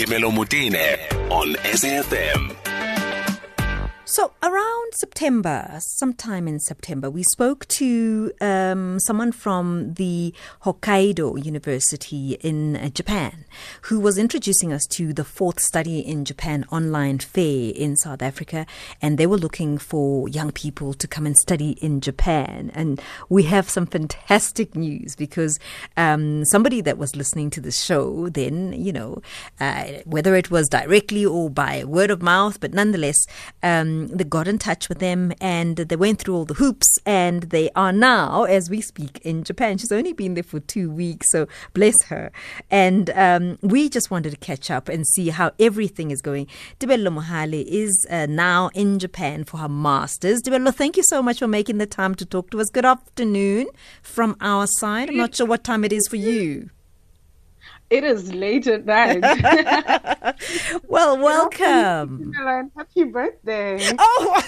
Phemelo Motene on SAFM. So, around September, sometime in September, we spoke to um, someone from the Hokkaido University in uh, Japan who was introducing us to the fourth study in Japan online fair in South Africa. And they were looking for young people to come and study in Japan. And we have some fantastic news because um, somebody that was listening to the show then, you know, uh, whether it was directly or by word of mouth, but nonetheless, um, they got in touch with them and they went through all the hoops and they are now, as we speak, in Japan. She's only been there for two weeks, so bless her. And um, we just wanted to catch up and see how everything is going. Tebello Mohale is uh, now in Japan for her master's. Tebello, thank you so much for making the time to talk to us. Good afternoon from our side. I'm not sure what time it is for you. It is late at night. well, welcome. Happy birthday. Oh.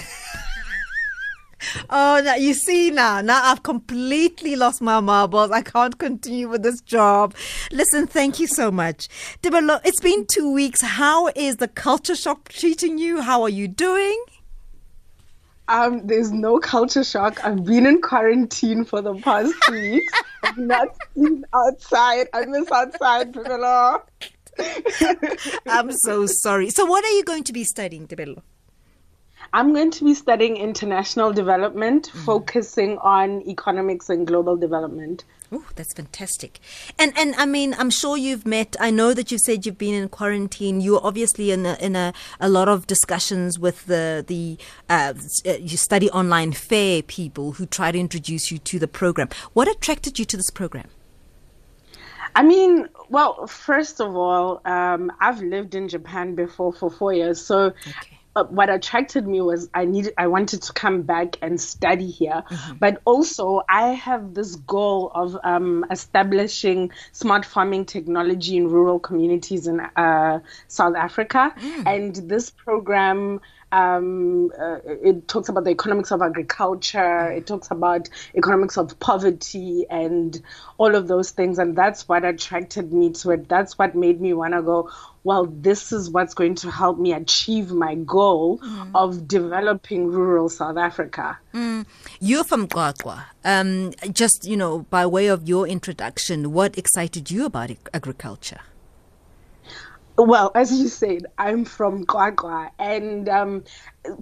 Oh, now you see now. Now I've completely lost my marbles. I can't continue with this job. Listen, thank you so much. It's been two weeks. How is the culture shock treating you? How are you doing? Um, there's no culture shock. I've been in quarantine for the past two weeks. I've not seen outside. I miss outside, Tebello. I'm so sorry. So, what are you going to be studying, Tebello? I'm going to be studying international development, mm-hmm. focusing on economics and global development. Oh, that's fantastic. And and I mean, I'm sure you've met. I know that you said you've been in quarantine. You're obviously in a, in a, a lot of discussions with the the uh, uh, you study online fair people who try to introduce you to the program. What attracted you to this program? I mean, well, first of all, um, I've lived in Japan before for four years, so. Okay uh, what attracted me was I needed I wanted to come back and study here, mm-hmm. but also I have this goal of um, establishing smart farming technology in rural communities in uh, South Africa, mm. and this program um, uh, it talks about the economics of agriculture. It talks about economics of poverty and all of those things. And that's what attracted me to it. That's what made me want to go, well, this is what's going to help me achieve my goal mm. of developing rural South Africa. Mm. You're from QwaQwa. Um, just, you know, by way of your introduction, what excited you about agriculture? Well, as you said, I'm from QwaQwa, and um,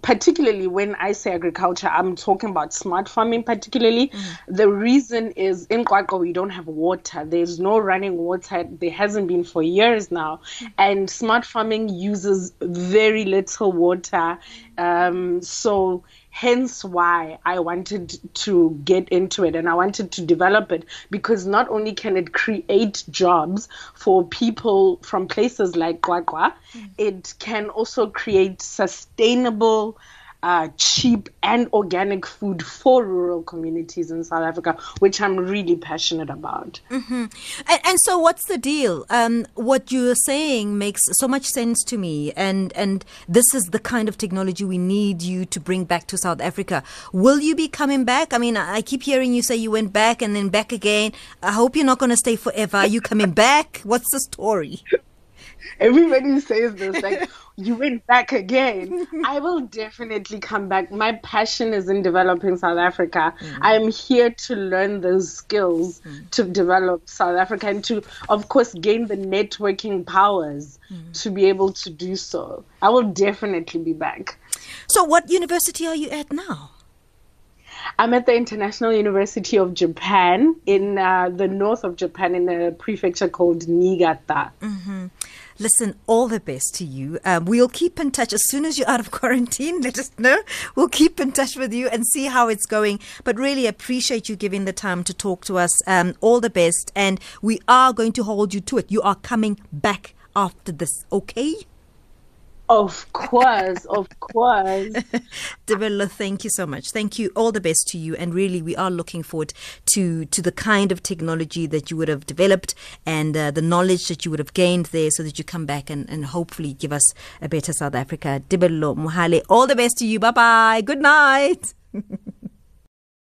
particularly when I say agriculture, I'm talking about smart farming. Particularly, mm. the reason is in QwaQwa we don't have water. There's no running water. There hasn't been for years now, mm. and smart farming uses very little water. Um, so hence why I wanted to get into it and I wanted to develop it because not only can it create jobs for people from places like QwaQwa, mm. it can also create sustainable uh, cheap and organic food for rural communities in South Africa, which I'm really passionate about. Mm-hmm. And, and, so, what's the deal? Um, what you're saying makes so much sense to me, and and this is the kind of technology we need you to bring back to South Africa. Will you be coming back? I mean, I keep hearing you say you went back and then back again. I hope you're not going to stay forever. Are you coming back? What's the story? Everybody says this, like, you went back again. I will definitely come back. My passion is in developing South Africa. Mm. I am here to learn those skills mm. to develop South Africa and to, of course, gain the networking powers mm. to be able to do so. I will definitely be back. So, what university are you at now? I'm at the International University of Japan in uh, the north of Japan in a prefecture called Niigata. Mm-hmm. Listen, all the best to you. Um, we'll keep in touch as soon as you're out of quarantine. Let us know. We'll keep in touch with you and see how it's going. But really appreciate you giving the time to talk to us. Um, all the best. And we are going to hold you to it. You are coming back after this, okay? Of course, of course. Tebello, thank you so much. Thank you. All the best to you. And really, we are looking forward to to the kind of technology that you would have developed and uh, the knowledge that you would have gained there so that you come back and, and hopefully give us a better South Africa. Tebello Mohale, all the best to you. Bye bye. Good night.